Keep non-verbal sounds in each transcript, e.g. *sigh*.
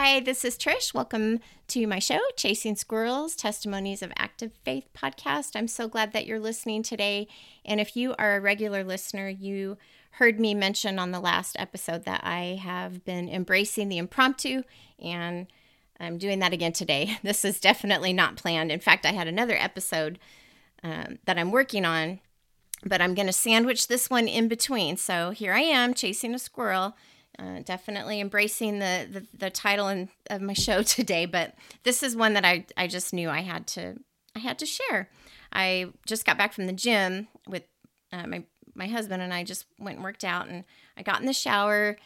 Hi, this is Trish. Welcome to my show, Chasing Squirrels Testimonies of Active Faith podcast. I'm so glad that you're listening today. And if you are a regular listener, you heard me mention on the last episode that I have been embracing the impromptu, and I'm doing that again today. *laughs* This is definitely not planned. In fact, I had another episode um, that I'm working on, but I'm going to sandwich this one in between. So here I am chasing a squirrel uh, definitely embracing the, the, the title of my *laughs* show today, but this is one that I, I just knew I had to I had to share. I just got back from the gym with uh, my my husband and I just went and worked out, and I got in the shower,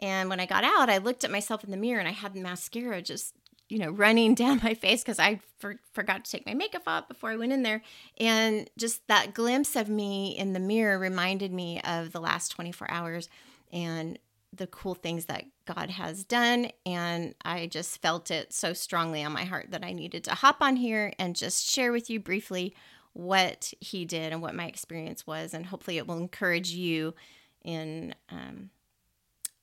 and when I got out, I looked at myself in the mirror, and I had mascara just you know running *laughs* down my face because I for, forgot to take my makeup off before I went in there, and just that glimpse of me in the mirror reminded me of the last 24 hours and the cool things that God has done. And I just felt it so strongly on my heart that I needed to hop on here and just share with you briefly what He did and what my experience was. And hopefully it will encourage you in um,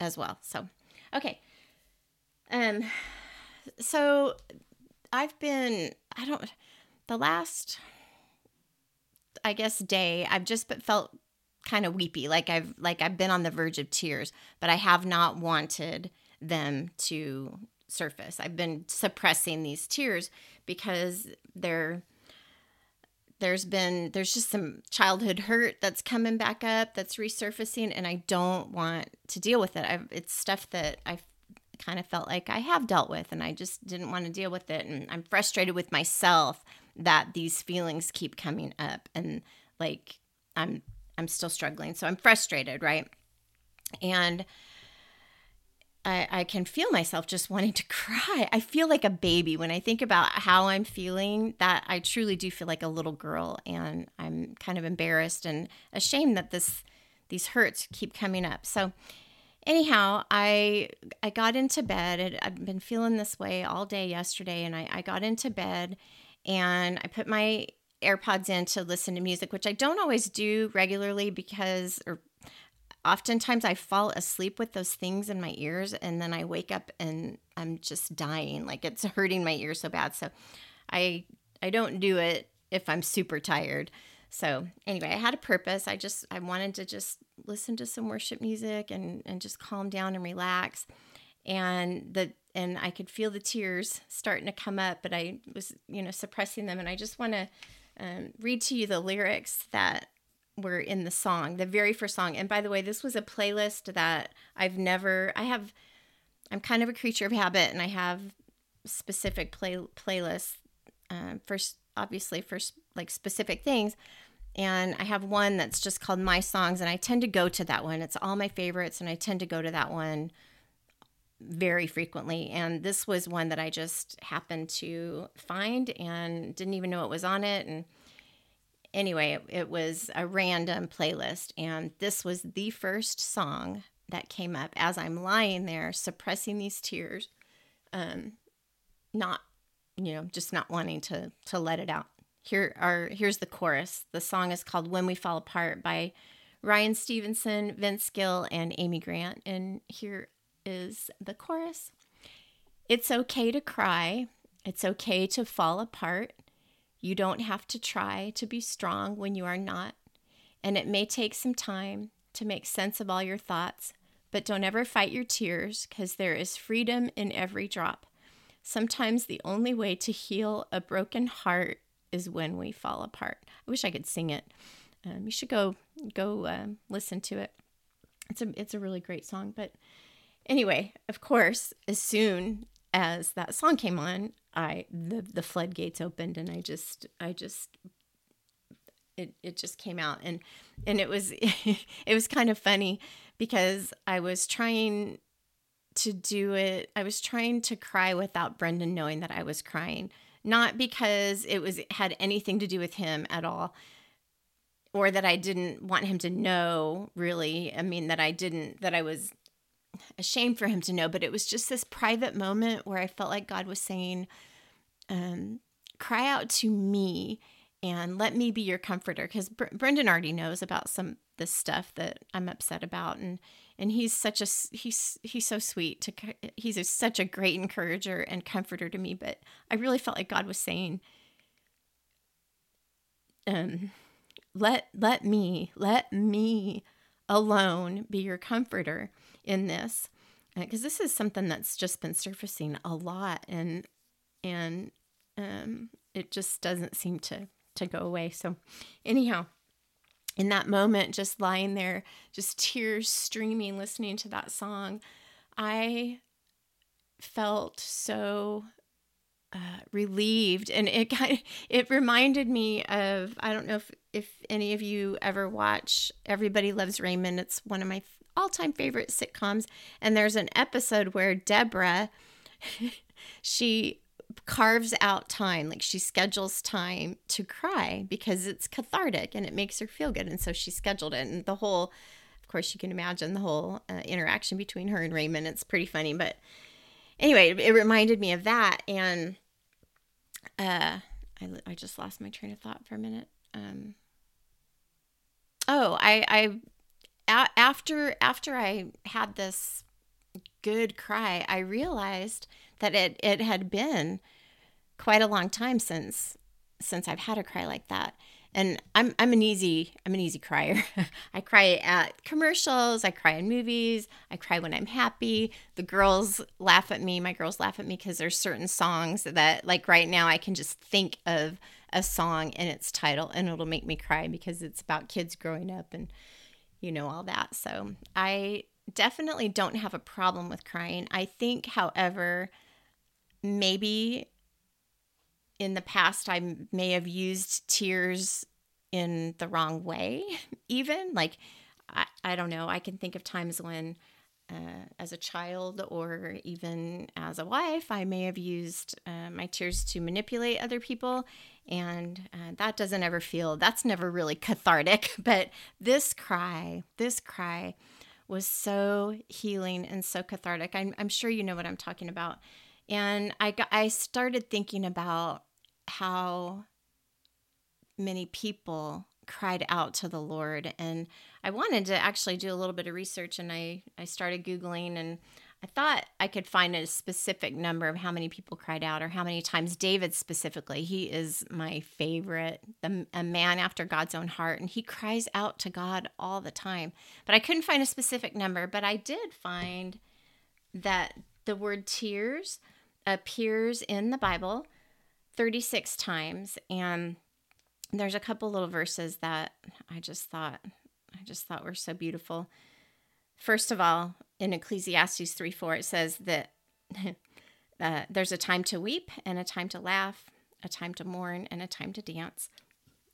as well. So, okay. Um, so I've been, I don't, the last, I guess, day, I've just felt kind of weepy like i've like i've been on the verge of tears but i have not wanted them to surface. I've been suppressing these tears because they're there's been there's just some childhood hurt that's coming back up that's resurfacing and i don't want to deal with it. I've, it's stuff that i kind of felt like i have dealt with and i just didn't want to deal with it and i'm frustrated with myself that these feelings keep coming up and like i'm I'm still struggling. So I'm frustrated, right? And I, I can feel myself just wanting to *laughs* cry. I feel like a baby when I think about how I'm feeling. That I truly do feel like a little girl, and I'm kind of embarrassed and ashamed that this these hurts keep coming up. So, anyhow, I I got into bed. I've been feeling this way all day yesterday, and I, I got into bed and I put my AirPods in to listen to music, which I don't always do regularly because, or oftentimes I fall asleep with those things in my ears and then I wake up and I'm just dying. Like it's *laughs* hurting my ears so bad. So I, I don't do it if I'm super tired. So anyway, I had a purpose. I just, I wanted to just listen to some worship music and, and just calm down and relax. And the, and I could feel the tears starting to come up, but I was, you know, suppressing them. And I just want to um, read to you the lyrics that were in the song, the very first song. And by the way, this was a playlist that I've never, I have, I'm kind of a creature of habit and I have specific play playlists um, first, obviously, for like specific things. And I have one that's just called My Songs, and I tend to go to that one. It's all my favorites, and I tend to go to that one very frequently. And this was one that I just happened to find and didn't even know it was on it. And anyway, it, it, was a random playlist. And this was the first song that came up as I'm lying there suppressing these tears, um, not, you know, just not wanting to, to let it out. Here are, here's the chorus. The song is called When We Fall Apart by Ryan Stevenson, Vince Gill, and Amy Grant. And here is the chorus. It's okay to cry. It's okay to fall apart. You don't have to try to be strong when you are not. And it may take some time to make sense of all your thoughts, but don't ever fight your tears because there is freedom in every drop. Sometimes the only way to heal a broken heart is when we fall apart. I wish I could sing it. Um, you should go go uh, listen to it. It's a it's a really great song, but Anyway, of course, as soon as that song came on, I the the floodgates opened and I just I just it it just came out. And and it was *laughs* it was kind of funny because I was trying to do it I was trying to cry without Brendan knowing that I was crying. Not because it was had anything to do with him at all or that I didn't want him to know really. I mean that I didn't that I was a shame for him to know, but it was just this private moment where I felt like God was saying, um, cry out to me and let me be your comforter. Because Br- Brendan already knows about some this stuff that I'm upset about, and and he's such a he's he's so sweet to he's a, such a great encourager and comforter to me but i really felt like god was saying um let let me let me alone be your comforter in this because uh, this is something that's just been surfacing a lot and and um it just doesn't seem to to go away. So anyhow in that moment, just lying there, just tears streaming, listening to that song, I felt so uh, relieved, and it kind of, *laughs* it reminded me of I don't know if if any of you ever watch Everybody Loves Raymond. It's one of my all time favorite sitcoms, and there's an episode where Deborah *laughs* she carves out time, like she schedules time to cry because it's cathartic and it makes her feel good. And so she scheduled it. And the whole, of course, you can imagine the whole uh, interaction between her and Raymond. It's pretty funny. But anyway, it, reminded me of that. And uh, I, I just lost my train of thought for a minute. Um, oh, I, I, after after I had this good cry, I realized that it it had been quite a long time since since I've had a cry like that. And I'm I'm an easy I'm an easy crier. *laughs* I cry at commercials, I cry in movies, I cry when I'm happy. The girls laugh at me, my girls laugh at me because there's certain songs that like right now I can just think of a song and its title and it'll make me cry because it's about kids growing up and you know all that. So I definitely don't have a problem with crying. I think, however, maybe in the past I may have used tears in the wrong way, *laughs* even. Like, I, I don't know. I can think of times when, uh, as a child or even as a wife, I may have used uh, my tears to manipulate other people. And uh, that doesn't ever feel, that's never really cathartic. *laughs* But this cry, this cry, was so healing and so cathartic. I'm, I'm sure you know what I'm talking about. And I, got, I started thinking about how many people cried out to the Lord. And I wanted to actually do a little bit of research and I, I started Googling and I thought I could find a specific number of how many people cried out or how many times David specifically. He is my favorite, the, a man after God's own heart, and he cries out to God all the time. But I couldn't find a specific number, but I did find that the word tears appears in the Bible 36 times and there's a couple little verses that I just thought I just thought were so beautiful. First of all, in Ecclesiastes 3 4, it says that *laughs* uh, there's a time to weep and a time to laugh, a time to mourn and a time to dance.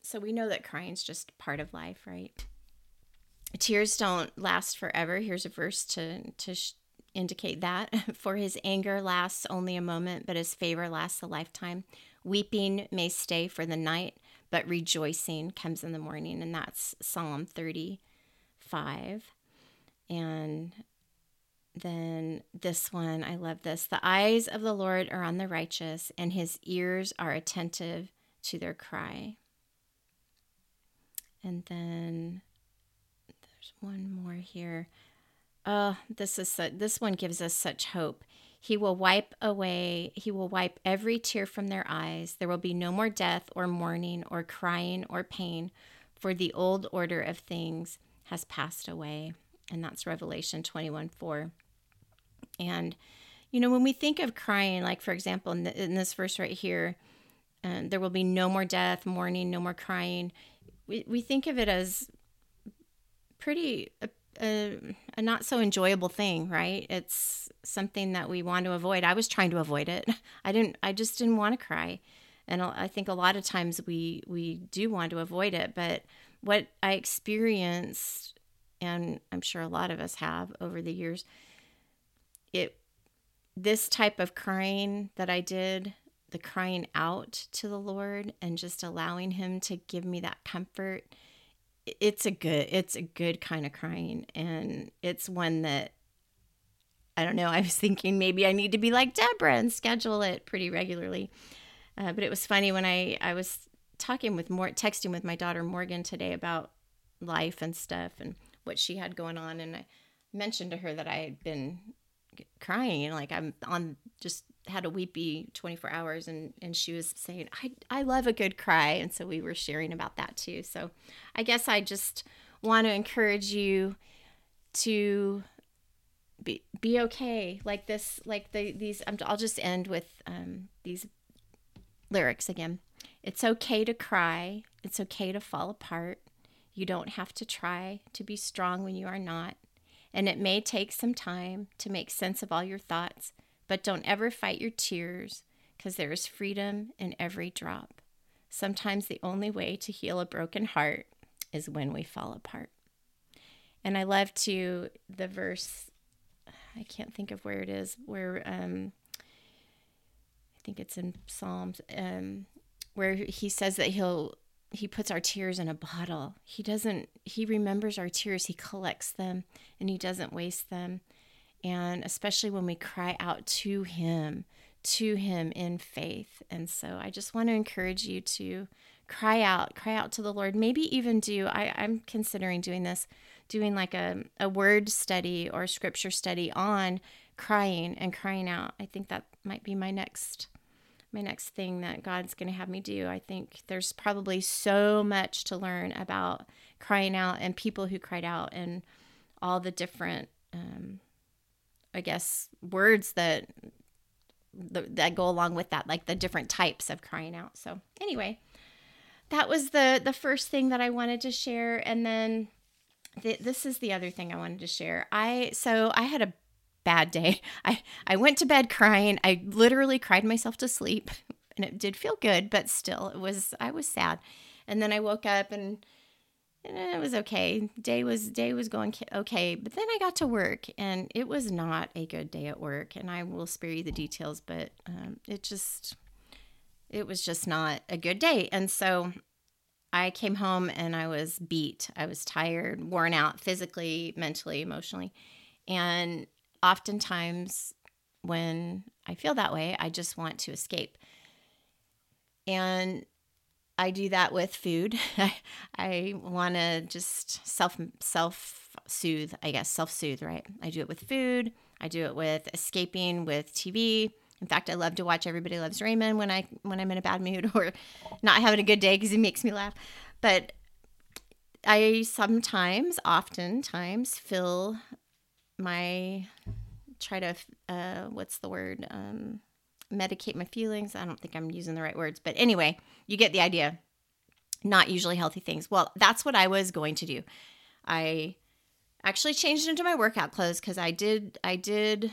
So we know that crying's just part of life, right? Tears don't last forever. Here's a verse to to indicate that. *laughs* For his anger lasts only a moment, but his favor lasts a lifetime. Weeping may stay for the night, but rejoicing comes in the morning. And that's Psalm 35. And then this one, I love this. The eyes of the Lord are on the righteous, and his ears are attentive to their cry. And then there's one more here. Oh, this is so, this one gives us such hope. He will wipe away, he will wipe every tear from their eyes. There will be no more death or mourning or crying or pain, for the old order of things has passed away. And that's Revelation 21 4. And, you know, when we think of crying, like for example, in, the, in this verse right here, uh, there will be no more death, mourning, no more crying. We, we think of it as pretty, a, a, a not so enjoyable thing, right? It's something that we want to avoid. I was trying to avoid it. *laughs* I didn't, I just didn't want to cry. And I think a lot of times we, we do want to avoid it. But what I experienced, and I'm sure a lot of us have over the years, it this type of crying that I did, the crying out to the Lord and just allowing him to give me that comfort, it's a good it's a good kind of crying and it's one that I don't know, *laughs* I was thinking maybe I need to be like Deborah and schedule it pretty regularly. Uh, but it was funny when I I was talking with more texting with my daughter Morgan today about life and stuff and what she had going on and I mentioned to her that I had been crying, and like I'm on just had a weepy 24 hours and and she was saying I I love a good cry and so we were sharing about that too. So I guess I just want to encourage you to be be okay like this like the these I'll just end with um these lyrics again. It's okay to cry. It's okay to fall apart. You don't have to try to be strong when you are not. And it may take some time to make sense of all your thoughts, but don't ever fight your tears because there is freedom in every drop. Sometimes the only way to heal a broken heart is when we fall apart. And I love to the verse, I can't think of where it is, where um, I think it's in Psalms, um, where he says that he'll he puts our tears in a bottle. He doesn't he remembers our tears, he collects them and he doesn't waste them. And especially when we cry out to him, to him in faith. And so I just want to encourage you to cry out, cry out to the Lord. Maybe even do I, I'm considering doing this, doing like a, a word study or scripture study on crying and crying out. I think that might be my next my next thing that God's going to have me do. I think there's probably so much to learn about crying out and people who cried out and all the different, I guess, words that that go along with that, like the different types of crying out. So anyway, that was the the first thing that I wanted to share, and then th- this is the other thing I wanted to share. I so I had a bad day. *laughs* I, I went to bed crying. I literally cried myself to sleep and it did feel good, but still it was I was sad. And then I woke up and, and it was okay. Day was day was going okay, but then I got to work and it was not a good day at work. And I will spare you the details, but um, it just it was just not a good day. And so I came home and I was beat. I was tired, worn out physically, mentally, emotionally. And oftentimes when I feel that way, I just want to escape. And I do that with food. *laughs* I, want to just self self soothe, I guess, self soothe, right? I do it with food. I do it with escaping with TV. In fact, I love to watch Everybody Loves Raymond when I when I'm in a bad mood *laughs* or not having a good day because he makes me laugh. But I sometimes, oftentimes, fill my try to uh, what's the word um, medicate my feelings. I don't think I'm using the right words, but anyway, you get the idea. Not usually healthy things. Well, that's what I was going to do. I actually changed into my workout clothes because I did I did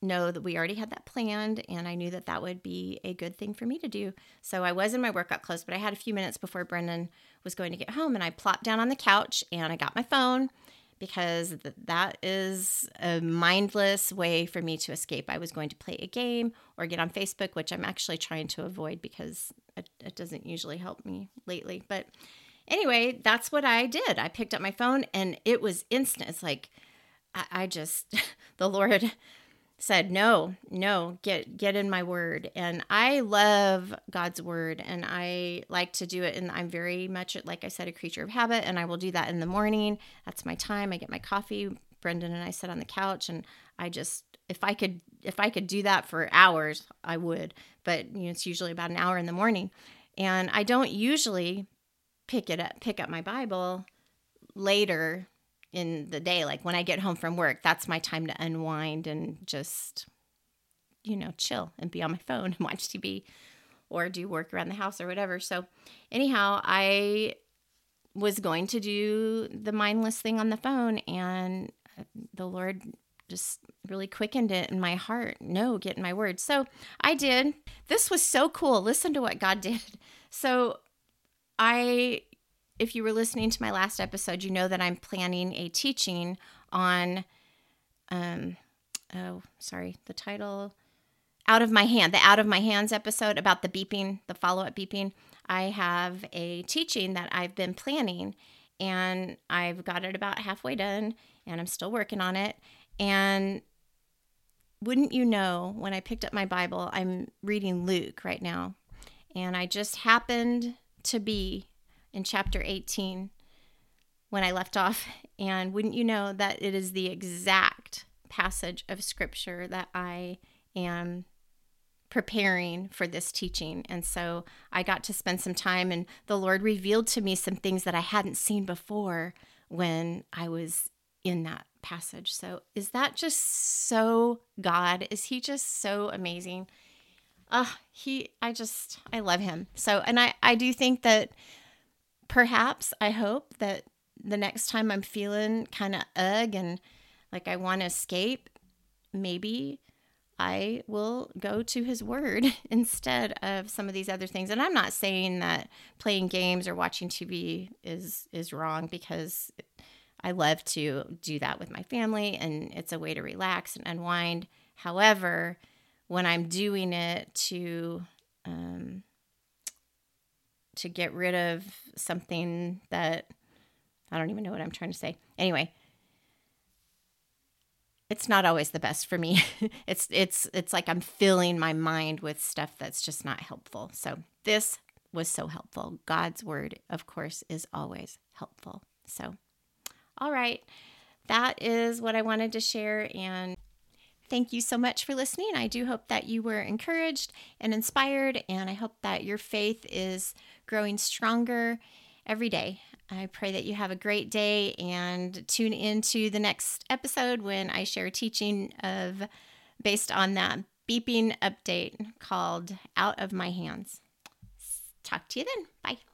know that we already had that planned and I knew that that would be a good thing for me to do. So I was in my workout clothes, but I had a few minutes before Brendan was going to get home and I plopped down on the couch and I got my phone because th- that is a mindless way for me to escape. I was going to play a game or get on Facebook, which I'm actually trying to avoid because it, it doesn't usually help me lately. But anyway, that's what I did. I picked up my phone and it was instant. It's like, I, I just, *laughs* the Lord said no no get get in my word. And i love god's word and i like to do it and i'm very much like i said a creature of habit and i will do that in the morning. That's my time. I get my coffee. Brendan and i sit on the couch and i just if i could if i could do that for hours i would. But you know it's usually about an hour in the morning. And i don't usually pick it up pick up my bible later in the day like when i get home from work that's my time to unwind and just you know chill and be on my phone and *laughs* watch tv or do work around the house or whatever. So anyhow i was going to do the mindless thing on the phone and uh, the lord just really quickened it in my heart. No get in my word. So i did. This was so cool. Listen to what god *laughs* did. So i if you were listening to my last episode, you know that I'm planning a teaching on, um, oh, sorry, the title, Out of My Hand, the Out of My Hands episode about the beeping, the follow up beeping. I have a teaching that I've been planning and I've got it about halfway done and I'm still working on it. And wouldn't you know, when I picked up my Bible, I'm reading Luke right now. And I just happened to be in chapter 18 when I left off. *laughs* And wouldn't you know that it is the exact passage of scripture that I am preparing for this teaching. And so I got to spend some time, and the Lord revealed to me some things that I hadn't seen before when I was in that passage. So, is that just so God? Is He just so amazing? Uh, He, I just, I love Him. So, and I, I do think that perhaps, I hope that the next time I'm feeling kind of ugh and like I want to escape, maybe I will go to his word *laughs* instead of some of these other things. And I'm not saying that playing games or watching TV is is wrong because I love to do that with my family and it's a way to relax and unwind. However, when I'm doing it to um, to get rid of something that I don't even know what I'm trying to say. Anyway, it's not always the best for me. *laughs* it's it's it's like I'm filling my mind with stuff that's just not helpful. So this was so helpful. God's word, of course, is always helpful. So all right. That is what I wanted to share and thank you so much for listening. I do hope that you were encouraged and inspired and I hope that your faith is growing stronger every day. I pray that you have a great day and tune into the next episode when I share a teaching of based on that beeping update called Out of My Hands. Talk to you then. Bye.